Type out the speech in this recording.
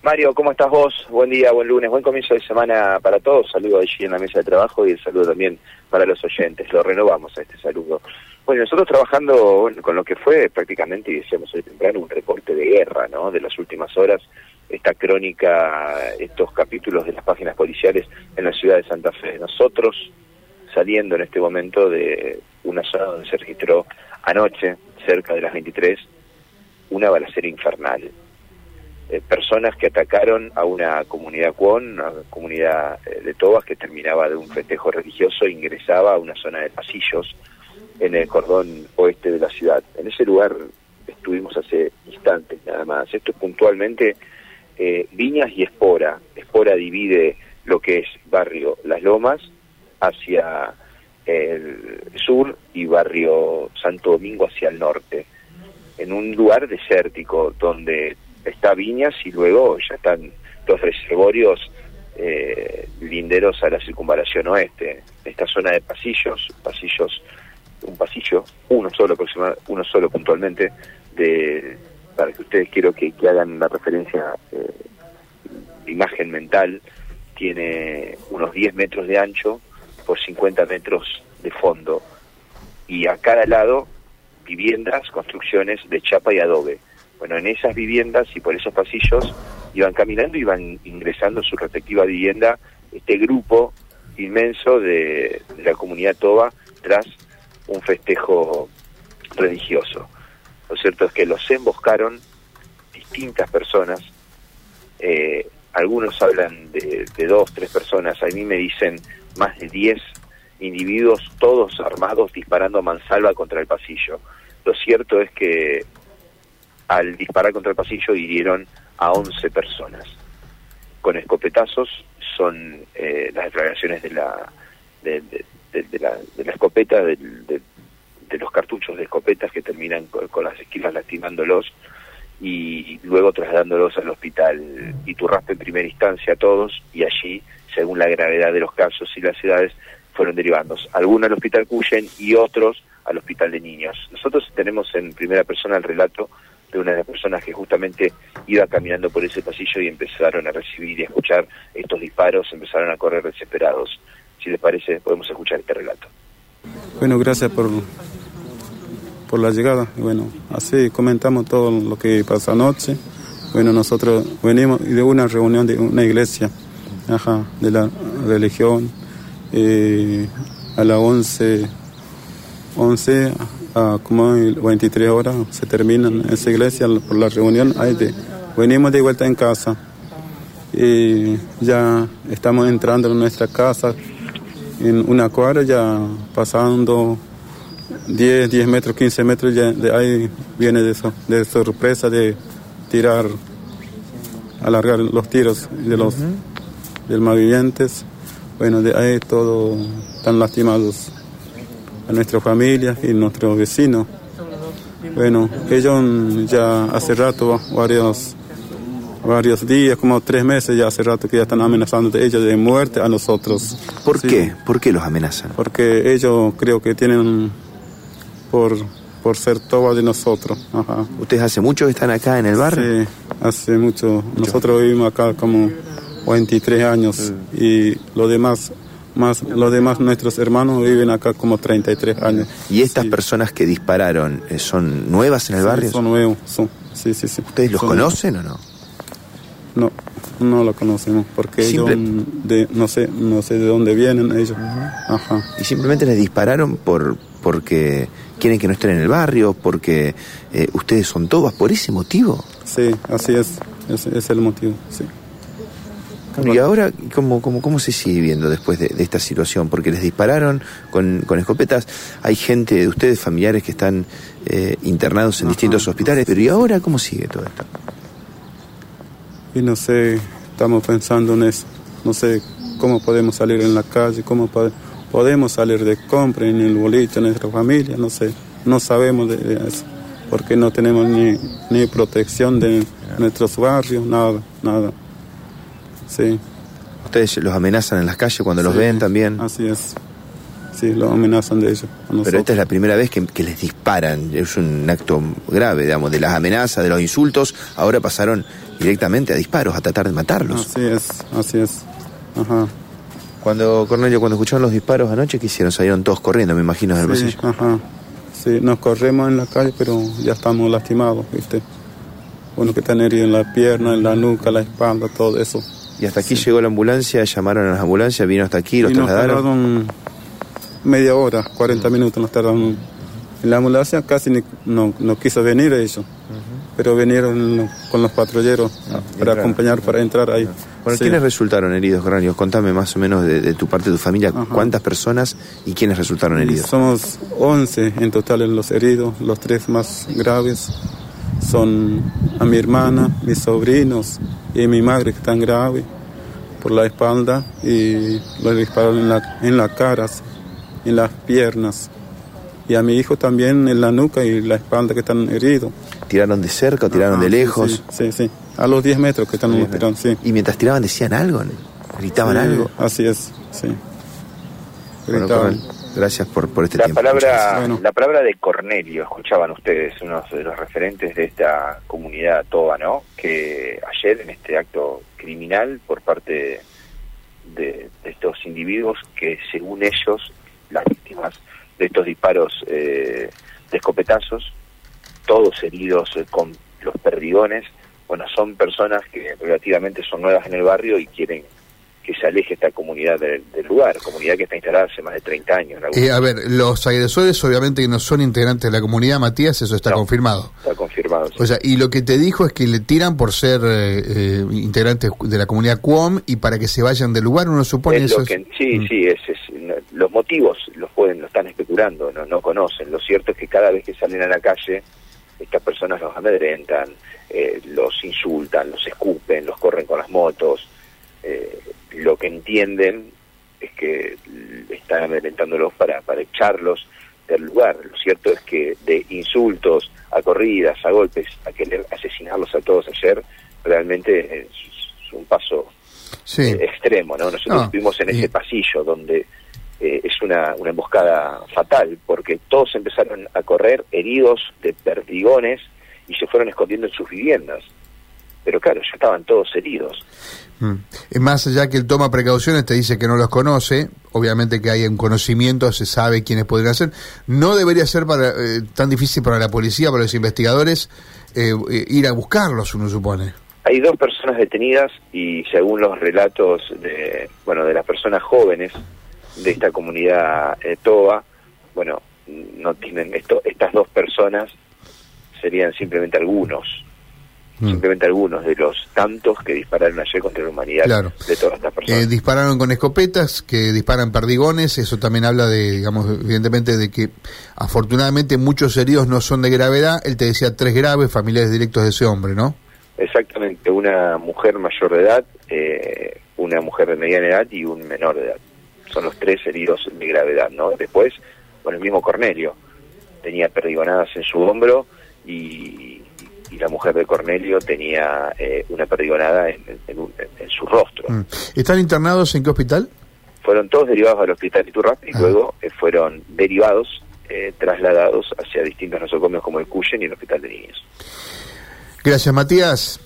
Mario, ¿cómo estás vos? Buen día, buen lunes, buen comienzo de semana para todos. Saludo allí en la mesa de trabajo y el saludo también para los oyentes. Lo renovamos a este saludo. Bueno, nosotros trabajando con lo que fue prácticamente, y decíamos hoy temprano, un reporte de guerra, ¿no? De las últimas horas, esta crónica, estos capítulos de las páginas policiales en la ciudad de Santa Fe. Nosotros saliendo en este momento de una zona donde se registró anoche, cerca de las 23, una balacera infernal eh, personas que atacaron a una comunidad cuón, una comunidad eh, de Tobas que terminaba de un festejo religioso ingresaba a una zona de pasillos en el cordón oeste de la ciudad. En ese lugar estuvimos hace instantes nada más. Esto es puntualmente eh, Viñas y Espora. Espora divide lo que es barrio Las Lomas hacia el sur y barrio Santo Domingo hacia el norte, en un lugar desértico donde está Viñas y luego ya están los reservorios eh, linderos a la circunvalación oeste. Esta zona de pasillos, pasillos, un pasillo, uno solo uno solo puntualmente, de, para que ustedes quiero que, hagan la referencia, eh, imagen mental, tiene unos 10 metros de ancho por 50 metros de fondo y a cada lado viviendas, construcciones de chapa y adobe bueno, en esas viviendas y por esos pasillos iban caminando, iban ingresando en su respectiva vivienda este grupo inmenso de, la comunidad Toba tras un festejo religioso. Lo cierto es que los emboscaron distintas personas, eh, algunos hablan de, de, dos, tres personas, a mí me dicen más de diez individuos, todos armados, disparando a mansalva contra el pasillo. Lo cierto es que al disparar contra el pasillo hirieron a 11 personas. Con escopetazos son eh, las declaraciones de la, de, la, de la escopeta, de, los cartuchos de escopetas que terminan con, las esquivas lastimándolos y luego trasladándolos al hospital Iturraspe en primera instancia a todos y allí, según la gravedad de los casos y las edades, fueron derivando. Algunos al hospital Cuyen y otros al hospital de niños. Nosotros tenemos en primera persona el relato de una de las personas que justamente iba caminando por ese pasillo y empezaron a recibir y a escuchar estos disparos, empezaron a correr desesperados. Si les parece, podemos escuchar este relato. Bueno, gracias por, por la llegada. Bueno, así comentamos todo lo que pasó anoche. Bueno, nosotros venimos de una reunión de una iglesia de la religión eh, a las 11, 11 como 23 horas se termina en esa iglesia por la reunión. De, venimos de vuelta en casa y ya estamos entrando en nuestra casa en una cuadra ya pasando 10, 10 metros, 15 metros, ya de ahí viene de, eso, de sorpresa de tirar, alargar los tiros de los del malvivientes. Bueno, de ahí todos están lastimados a nuestra familia y nuestros vecinos. Bueno, ellos ya hace rato, varios, varios días, como tres meses ya hace rato que ya están amenazando de ellos de muerte a nosotros. ¿Por qué? ¿Por qué los amenazan? Porque ellos creo que tienen por, por ser todos de nosotros. ¿Ustedes hace mucho que están acá en el barrio? Sí, hace mucho. Nosotros vivimos acá como 23 años y los demás más los demás nuestros hermanos viven acá como 33 años. ¿Y estas personas que dispararon eh, son nuevas en el barrio? Son nuevos, son. Sí, sí, sí. ¿Ustedes los conocen o no? No, no lo conocemos porque ellos de, no sé, no sé de dónde vienen ellos. Ajá. Y simplemente les dispararon por porque quieren que no estén en el barrio, porque eh, ustedes son tobas, por ese motivo. Sí, así es, ese es el motivo, sí. ¿Y ahora cómo, cómo, cómo se sigue viendo después de, esta situación? Porque les dispararon con, escopetas, hay gente de ustedes, familiares, que están eh, internados en distintos hospitales, pero ¿y ahora cómo sigue todo esto? Y no sé, estamos pensando en eso, no sé cómo podemos salir en la calle, cómo podemos salir de compra en el boliche, en nuestra familia, no sé, no sabemos de eso, porque no tenemos ni, ni protección de nuestros barrios, nada, nada. Sí. ¿Ustedes los amenazan en las calles cuando los ven también? Así es. sí, lo amenazan de ellos. Pero esta es la primera vez que, les disparan, es un acto grave, digamos, de las amenazas, de los insultos, ahora pasaron directamente a disparos, a tratar de matarlos. Así es, así es. Ajá. Cuando, Cornelio, cuando escucharon los disparos anoche, ¿qué hicieron? Salieron todos corriendo, me imagino, del sí, Ajá. Sí, nos corremos en la calle, pero ya estamos lastimados, ¿viste? Uno que está herido en la pierna, en la nuca, la espalda, todo eso. Y hasta aquí llegó la ambulancia, llamaron a las ambulancias, vino hasta aquí, los y trasladaron. Nos media hora, 40 minutos nos tardaron. En la ambulancia casi no, no quiso venir ellos, pero vinieron con los patrulleros ah, para acompañar, para entrar ahí. Bueno, ¿quiénes resultaron heridos, Granio? Contame más o menos de, tu parte, de tu familia, cuántas personas y quiénes resultaron heridos. Somos 11 en total en los heridos, los tres más graves son a mi hermana, mis sobrinos y mi madre que están graves por la espalda y lo dispararon en la, en la cara, en las piernas. Y a mi hijo también en la nuca y la espalda que están heridos. ¿Tiraron de cerca o tiraron de lejos? Sí, sí, a los 10 metros que están tirando, sí. ¿Y mientras tiraban decían algo? ¿Gritaban algo? Así es, sí. Gritaban. Gracias por, por este la tiempo. Palabra, La palabra de Cornelio, escuchaban ustedes, uno de los referentes de esta comunidad toda, ¿no? Que ayer en este acto criminal por parte de, estos individuos que según ellos, las víctimas de estos disparos eh, de escopetazos, todos heridos eh, con los perdigones, bueno, son personas que relativamente son nuevas en el barrio y quieren que se aleje esta comunidad del, lugar, comunidad que está instalada hace más de 30 años. Eh, a ver, los agresores obviamente que no son integrantes de la comunidad, Matías, eso está confirmado. Está confirmado. O sea, y lo que te dijo es que le tiran por ser eh, eh, integrantes de la comunidad QOM y para que se vayan del lugar, uno supone eso. sí, mm. sí, es, los motivos los pueden, lo están especulando, no, no conocen. Lo cierto es que cada vez que salen a la calle, estas personas los amedrentan, los insultan, los escupen, los corren con las motos. Eh, lo que entienden es que están amedrentándolos para, para echarlos del lugar. Lo cierto es que de insultos a corridas, a golpes, a querer asesinarlos a todos ayer, realmente es, un paso eh, extremo. ¿no? Nosotros estuvimos en ese pasillo donde eh, es una, una emboscada fatal, porque todos empezaron a correr heridos de perdigones y se fueron escondiendo en sus viviendas. Pero claro, ya estaban todos heridos. Mm. Más allá que él toma precauciones, te dice que no los conoce, obviamente que hay un conocimiento, se sabe quiénes podrían ser. No debería ser para, eh, tan difícil para la policía, para los investigadores, eh, eh, ir a buscarlos, uno supone. Hay dos personas detenidas y según los relatos de, bueno, de las personas jóvenes de esta comunidad TOA, bueno, no tienen esto, estas dos personas serían simplemente algunos Mm. simplemente algunos de los tantos que dispararon ayer contra la humanidad de todas estas personas. Eh, dispararon con escopetas, que disparan perdigones, eso también habla de, digamos, evidentemente de que afortunadamente muchos heridos no son de gravedad, él te decía tres graves, familiares directos de ese hombre, ¿no? Exactamente, una mujer mayor de edad, eh, una mujer de mediana edad y un menor de edad. Son los tres heridos de gravedad, ¿no? Después, bueno, el mismo Cornelio tenía perdigonadas en su hombro y y la mujer de Cornelio tenía eh, una perdigonada en, su rostro. Mm. ¿Están internados en qué hospital? Fueron todos derivados al hospital Iturraspe y ah. luego eh, fueron derivados, eh, trasladados hacia distintos nosocomios como el Cuyen y el Hospital de Niños. Gracias, Matías.